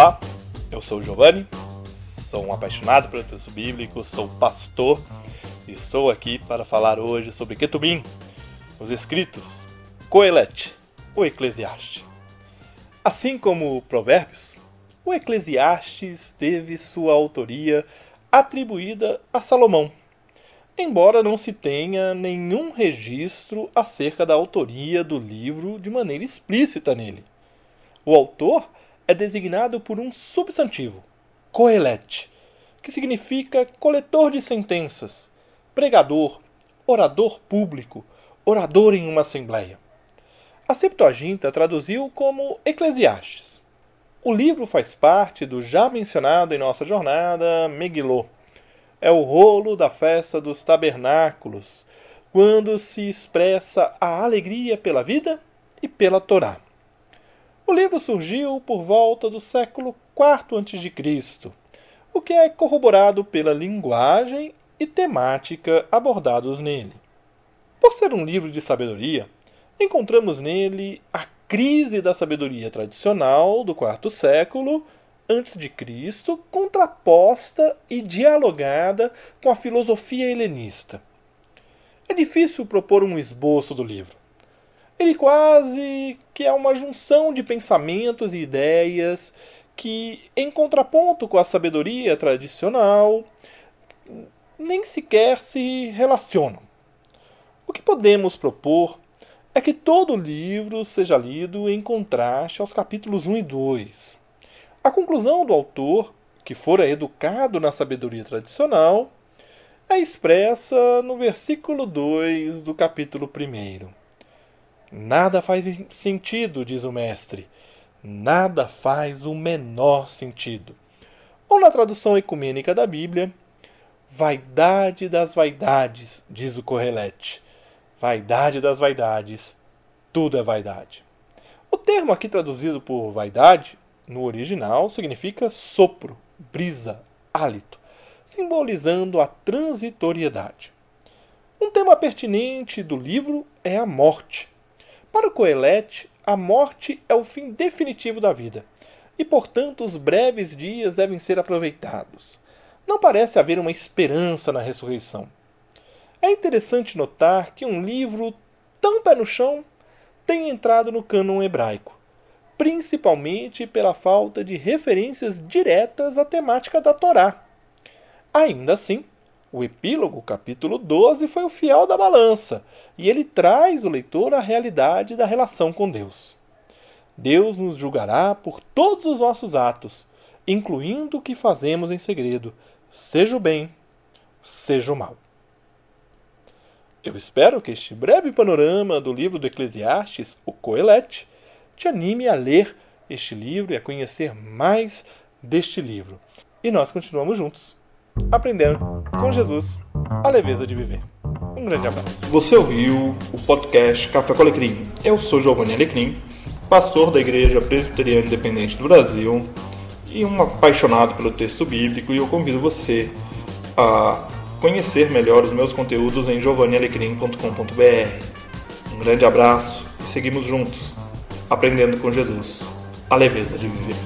Olá, eu sou o Giovanni, sou um apaixonado pelo texto bíblico, sou pastor e estou aqui para falar hoje sobre Ketubim, os escritos, Coelete, o Eclesiastes. Assim como Provérbios, o Eclesiastes teve sua autoria atribuída a Salomão, embora não se tenha nenhum registro acerca da autoria do livro de maneira explícita nele. O autor é designado por um substantivo, coelete, que significa coletor de sentenças, pregador, orador público, orador em uma assembleia. A Septuaginta traduziu como Eclesiastes. O livro faz parte do já mencionado em nossa jornada Megilô. É o rolo da festa dos tabernáculos, quando se expressa a alegria pela vida e pela Torá. O livro surgiu por volta do século IV a.C., o que é corroborado pela linguagem e temática abordados nele. Por ser um livro de sabedoria, encontramos nele a crise da sabedoria tradicional do quarto século antes de Cristo, contraposta e dialogada com a filosofia helenista. É difícil propor um esboço do livro ele quase que é uma junção de pensamentos e ideias que, em contraponto com a sabedoria tradicional, nem sequer se relacionam. O que podemos propor é que todo livro seja lido em contraste aos capítulos 1 e 2. A conclusão do autor, que fora educado na sabedoria tradicional, é expressa no versículo 2 do capítulo 1. Nada faz sentido, diz o mestre. Nada faz o menor sentido. Ou na tradução ecumênica da Bíblia, vaidade das vaidades, diz o Correlete. Vaidade das vaidades, tudo é vaidade. O termo aqui traduzido por vaidade, no original, significa sopro, brisa, hálito, simbolizando a transitoriedade. Um tema pertinente do livro é a morte para o Coelete, a morte é o fim definitivo da vida, e portanto os breves dias devem ser aproveitados. Não parece haver uma esperança na ressurreição. É interessante notar que um livro tão pé no chão tem entrado no cânon hebraico, principalmente pela falta de referências diretas à temática da Torá. Ainda assim, o epílogo, capítulo 12, foi o fiel da balança, e ele traz o leitor à realidade da relação com Deus. Deus nos julgará por todos os nossos atos, incluindo o que fazemos em segredo, seja o bem, seja o mal. Eu espero que este breve panorama do livro do Eclesiastes, o Coelete, te anime a ler este livro e a conhecer mais deste livro. E nós continuamos juntos aprendendo com Jesus a leveza de viver. Um grande abraço. Você ouviu o podcast Café com Alecrim. Eu sou Giovanni Alecrim, pastor da Igreja Presbiteriana Independente do Brasil e um apaixonado pelo texto bíblico e eu convido você a conhecer melhor os meus conteúdos em giovannialecrim.com.br. Um grande abraço e seguimos juntos, aprendendo com Jesus a leveza de viver.